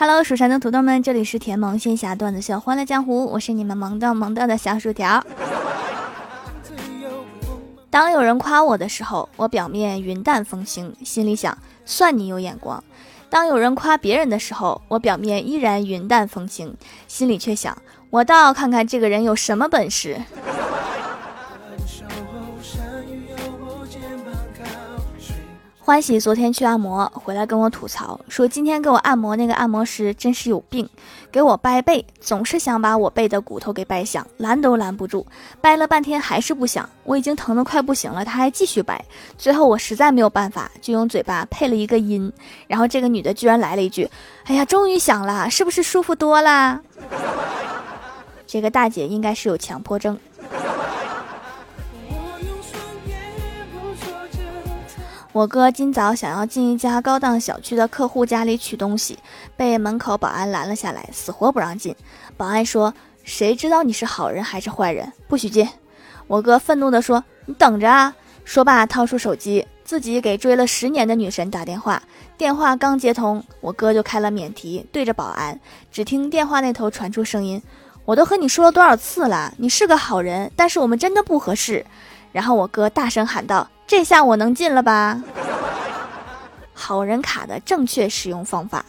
Hello，蜀山的土豆们，这里是甜萌仙侠段子秀《欢乐江湖》，我是你们萌到萌到的小薯条。当有人夸我的时候，我表面云淡风轻，心里想算你有眼光；当有人夸别人的时候，我表面依然云淡风轻，心里却想我倒要看看这个人有什么本事。欢喜昨天去按摩回来跟我吐槽说，今天给我按摩那个按摩师真是有病，给我掰背总是想把我背的骨头给掰响，拦都拦不住，掰了半天还是不响，我已经疼得快不行了，他还继续掰，最后我实在没有办法，就用嘴巴配了一个音，然后这个女的居然来了一句：“哎呀，终于响了，是不是舒服多啦？”这个大姐应该是有强迫症。我哥今早想要进一家高档小区的客户家里取东西，被门口保安拦了下来，死活不让进。保安说：“谁知道你是好人还是坏人？不许进！”我哥愤怒地说：“你等着啊！”说罢掏出手机，自己给追了十年的女神打电话。电话刚接通，我哥就开了免提，对着保安。只听电话那头传出声音：“我都和你说了多少次了，你是个好人，但是我们真的不合适。”然后我哥大声喊道。这下我能进了吧？好人卡的正确使用方法。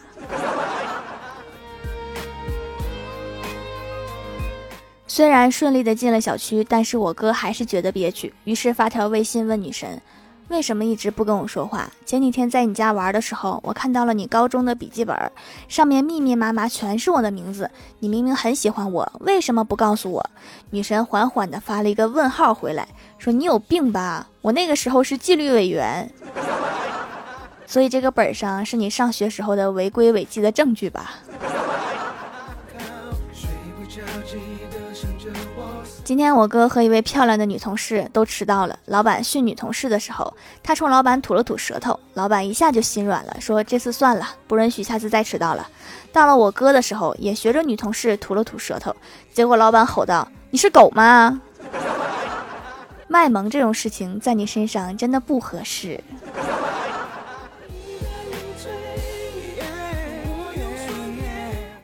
虽然顺利的进了小区，但是我哥还是觉得憋屈，于是发条微信问女神：“为什么一直不跟我说话？前几天在你家玩的时候，我看到了你高中的笔记本，上面密密麻麻全是我的名字。你明明很喜欢我，为什么不告诉我？”女神缓缓的发了一个问号回来。说你有病吧？我那个时候是纪律委员，所以这个本上是你上学时候的违规违纪的证据吧？今天我哥和一位漂亮的女同事都迟到了。老板训女同事的时候，他冲老板吐了吐舌头，老板一下就心软了，说这次算了，不允许下次再迟到了。到了我哥的时候，也学着女同事吐了吐舌头，结果老板吼道：“你是狗吗？”卖萌这种事情在你身上真的不合适。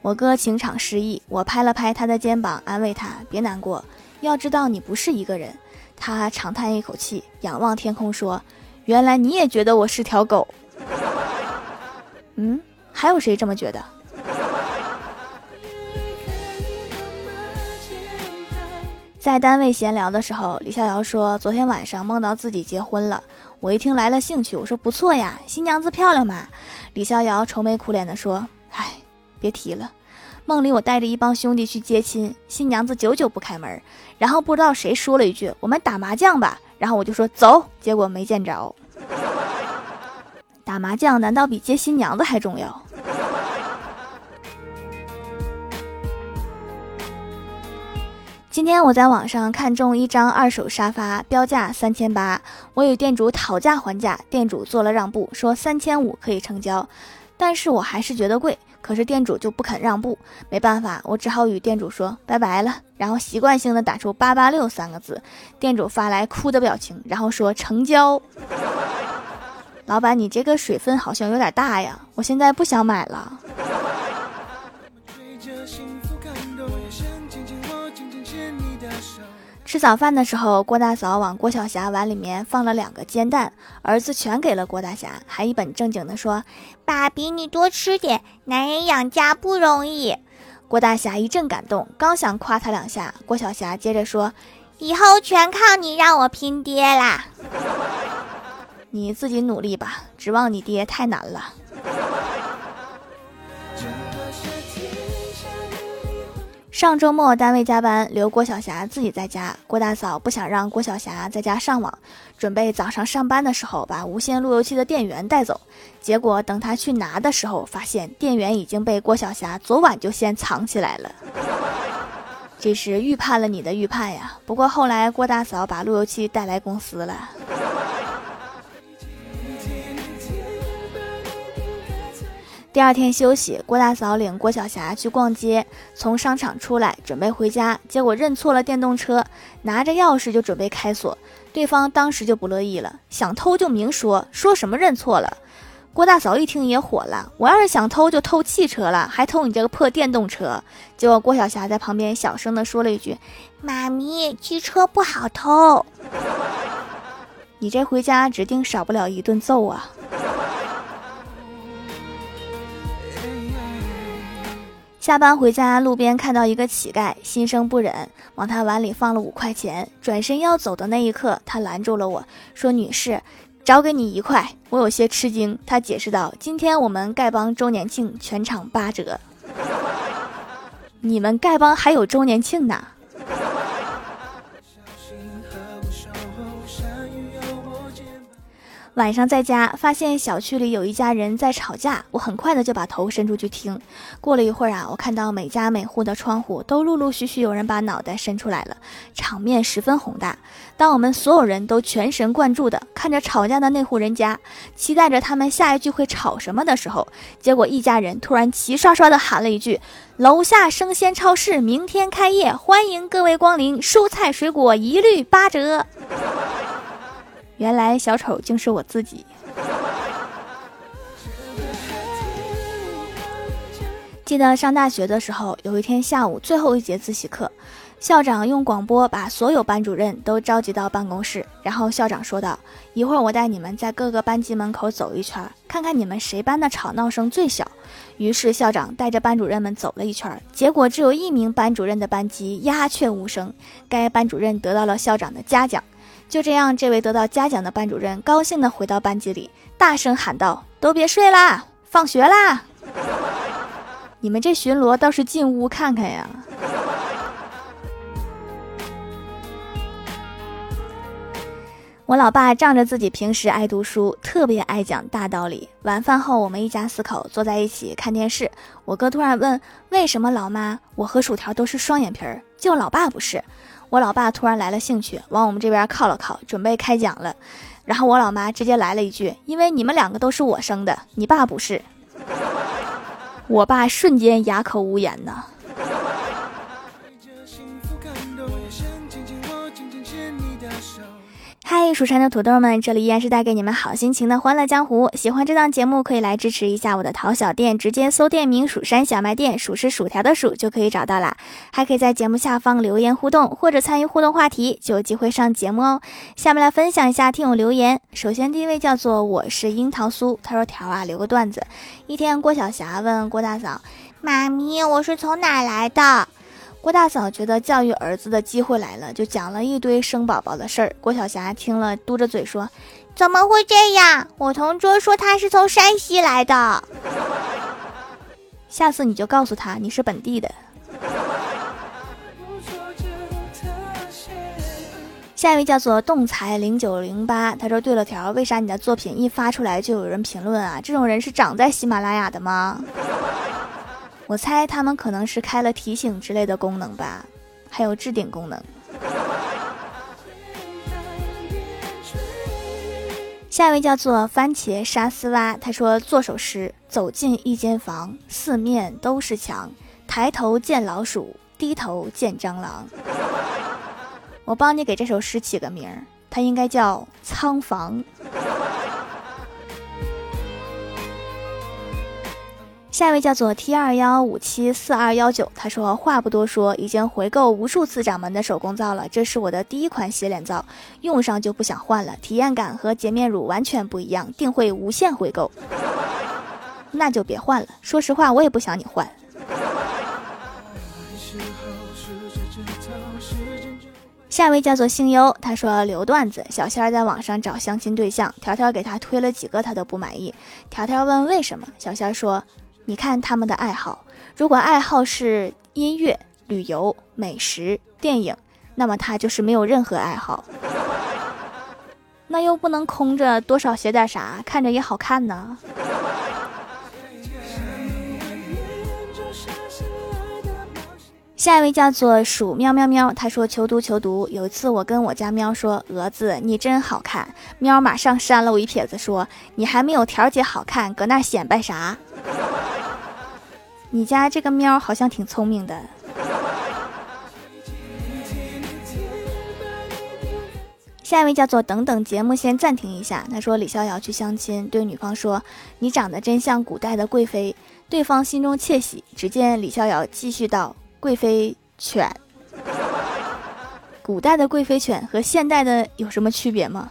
我哥情场失意，我拍了拍他的肩膀，安慰他：“别难过，要知道你不是一个人。”他长叹一口气，仰望天空说：“原来你也觉得我是条狗。”嗯，还有谁这么觉得？在单位闲聊的时候，李逍遥说：“昨天晚上梦到自己结婚了。”我一听来了兴趣，我说：“不错呀，新娘子漂亮吗？”李逍遥愁眉苦脸地说：“唉，别提了，梦里我带着一帮兄弟去接亲，新娘子久久不开门，然后不知道谁说了一句：‘我们打麻将吧。’然后我就说走，结果没见着。打麻将难道比接新娘子还重要？”今天我在网上看中一张二手沙发，标价三千八，我与店主讨价还价，店主做了让步，说三千五可以成交，但是我还是觉得贵，可是店主就不肯让步，没办法，我只好与店主说拜拜了，然后习惯性的打出八八六三个字，店主发来哭的表情，然后说成交。老板，你这个水分好像有点大呀，我现在不想买了。吃早饭的时候，郭大嫂往郭晓霞碗里面放了两个煎蛋，儿子全给了郭大侠，还一本正经的说：“爸比，你多吃点，男人养家不容易。”郭大侠一阵感动，刚想夸他两下，郭晓霞接着说：“以后全靠你让我拼爹啦，你自己努力吧，指望你爹太难了。”上周末单位加班，留郭晓霞自己在家。郭大嫂不想让郭晓霞在家上网，准备早上上班的时候把无线路由器的电源带走。结果等她去拿的时候，发现电源已经被郭晓霞昨晚就先藏起来了。这是预判了你的预判呀！不过后来郭大嫂把路由器带来公司了。第二天休息，郭大嫂领郭晓霞去逛街，从商场出来准备回家，结果认错了电动车，拿着钥匙就准备开锁，对方当时就不乐意了，想偷就明说，说什么认错了。郭大嫂一听也火了，我要是想偷就偷汽车了，还偷你这个破电动车。结果郭晓霞在旁边小声的说了一句：“妈咪，汽车不好偷。”你这回家指定少不了一顿揍啊！下班回家，路边看到一个乞丐，心生不忍，往他碗里放了五块钱。转身要走的那一刻，他拦住了我说：“女士。”找给你一块，我有些吃惊。他解释道：“今天我们丐帮周年庆，全场八折。你们丐帮还有周年庆呢。”晚上在家发现小区里有一家人在吵架，我很快的就把头伸出去听。过了一会儿啊，我看到每家每户的窗户都陆陆续续有人把脑袋伸出来了，场面十分宏大。当我们所有人都全神贯注的看着吵架的那户人家，期待着他们下一句会吵什么的时候，结果一家人突然齐刷刷的喊了一句：“楼下生鲜超市明天开业，欢迎各位光临，蔬菜水果一律八折。”原来小丑竟是我自己。记得上大学的时候，有一天下午最后一节自习课，校长用广播把所有班主任都召集到办公室，然后校长说道：“一会儿我带你们在各个班级门口走一圈，看看你们谁班的吵闹声最小。”于是校长带着班主任们走了一圈，结果只有一名班主任的班级鸦雀无声，该班主任得到了校长的嘉奖。就这样，这位得到嘉奖的班主任高兴地回到班级里，大声喊道：“都别睡啦，放学啦！你们这巡逻倒是进屋看看呀！”我老爸仗着自己平时爱读书，特别爱讲大道理。晚饭后，我们一家四口坐在一起看电视，我哥突然问：“为什么老妈，我和薯条都是双眼皮儿，就老爸不是？”我老爸突然来了兴趣，往我们这边靠了靠，准备开讲了。然后我老妈直接来了一句：“因为你们两个都是我生的，你爸不是。”我爸瞬间哑口无言呐。嗨，蜀山的土豆们，这里依然是带给你们好心情的欢乐江湖。喜欢这档节目，可以来支持一下我的淘小店，直接搜店名“蜀山小卖店”，数是薯条的数就可以找到啦。还可以在节目下方留言互动，或者参与互动话题，就有机会上节目哦。下面来分享一下听友留言。首先第一位叫做我是樱桃酥，他说条啊留个段子。一天郭晓霞问郭大嫂：“妈咪，我是从哪来的？”郭大嫂觉得教育儿子的机会来了，就讲了一堆生宝宝的事儿。郭晓霞听了，嘟着嘴说：“怎么会这样？我同桌说他是从山西来的。下次你就告诉他你是本地的。”下一位叫做动财零九零八，他说：“对了条，为啥你的作品一发出来就有人评论啊？这种人是长在喜马拉雅的吗？”我猜他们可能是开了提醒之类的功能吧，还有置顶功能。下一位叫做番茄沙丝蛙，他说做首诗：走进一间房，四面都是墙，抬头见老鼠，低头见蟑螂。我帮你给这首诗起个名儿，它应该叫仓房。下一位叫做 T 二幺五七四二幺九，他说话不多说，已经回购无数次掌门的手工皂了，这是我的第一款洗脸皂，用上就不想换了，体验感和洁面乳完全不一样，定会无限回购。那就别换了，说实话我也不想你换。下一位叫做星优，他说留段子，小仙儿在网上找相亲对象，条条给他推了几个，他都不满意。条条问为什么，小仙儿说。你看他们的爱好，如果爱好是音乐、旅游、美食、电影，那么他就是没有任何爱好。那又不能空着，多少写点啥，看着也好看呢。下一位叫做鼠喵喵喵，他说求读求读。有一次我跟我家喵说：“蛾子，你真好看。”喵马上扇了我一撇子，说：“你还没有条姐好看，搁那显摆啥？”你家这个喵好像挺聪明的。下一位叫做等等节目先暂停一下。他说李逍遥去相亲，对女方说：“你长得真像古代的贵妃。”对方心中窃喜。只见李逍遥继续道：“贵妃犬，古代的贵妃犬和现代的有什么区别吗？”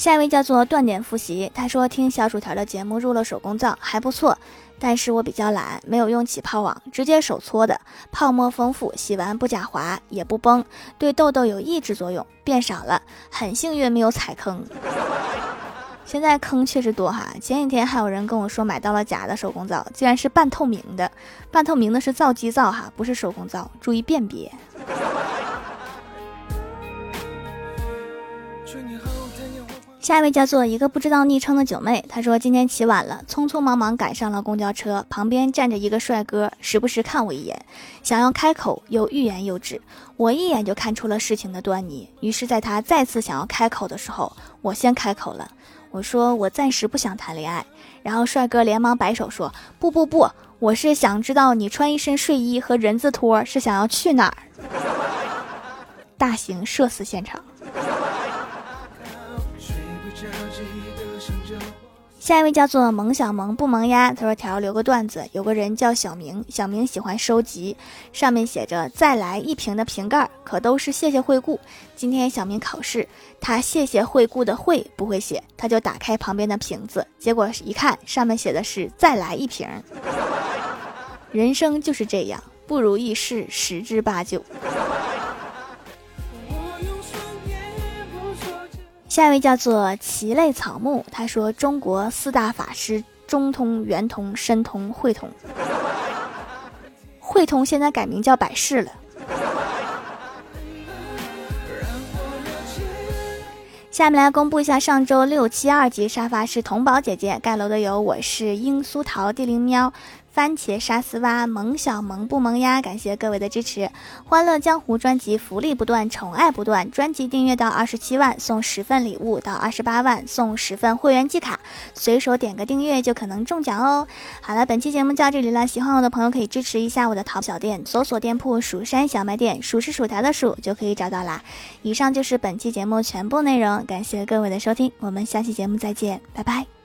下一位叫做断点复习，他说听小薯条的节目入了手工皂还不错，但是我比较懒，没有用起泡网，直接手搓的，泡沫丰富，洗完不假滑也不崩，对痘痘有抑制作用，变少了，很幸运没有踩坑。现在坑确实多哈，前几天还有人跟我说买到了假的手工皂，竟然是半透明的，半透明的是皂基皂哈，不是手工皂，注意辨别。下一位叫做一个不知道昵称的九妹，她说今天起晚了，匆匆忙忙赶上了公交车，旁边站着一个帅哥，时不时看我一眼，想要开口又欲言又止，我一眼就看出了事情的端倪。于是，在他再次想要开口的时候，我先开口了，我说我暂时不想谈恋爱。然后帅哥连忙摆手说不不不，我是想知道你穿一身睡衣和人字拖是想要去哪儿？大型社死现场。下一位叫做萌小萌不萌呀，他说条留个段子，有个人叫小明，小明喜欢收集，上面写着再来一瓶的瓶盖，可都是谢谢惠顾。今天小明考试，他谢谢惠顾的惠不会写，他就打开旁边的瓶子，结果一看上面写的是再来一瓶。人生就是这样，不如意事十之八九。下一位叫做奇类草木，他说：“中国四大法师，中通、圆通、申通、汇通。汇通现在改名叫百世了。”下面来公布一下上周六七二级沙发是童宝姐姐盖楼的有我是英苏桃地灵喵。番茄沙丝蛙萌小萌不萌呀？感谢各位的支持！欢乐江湖专辑福利不断，宠爱不断。专辑订阅到二十七万送十份礼物，到二十八万送十份会员季卡，随手点个订阅就可能中奖哦！好了，本期节目就到这里了。喜欢我的朋友可以支持一下我的淘小店，搜索店铺“蜀山小卖店”，数是薯条的数就可以找到啦。以上就是本期节目全部内容，感谢各位的收听，我们下期节目再见，拜拜。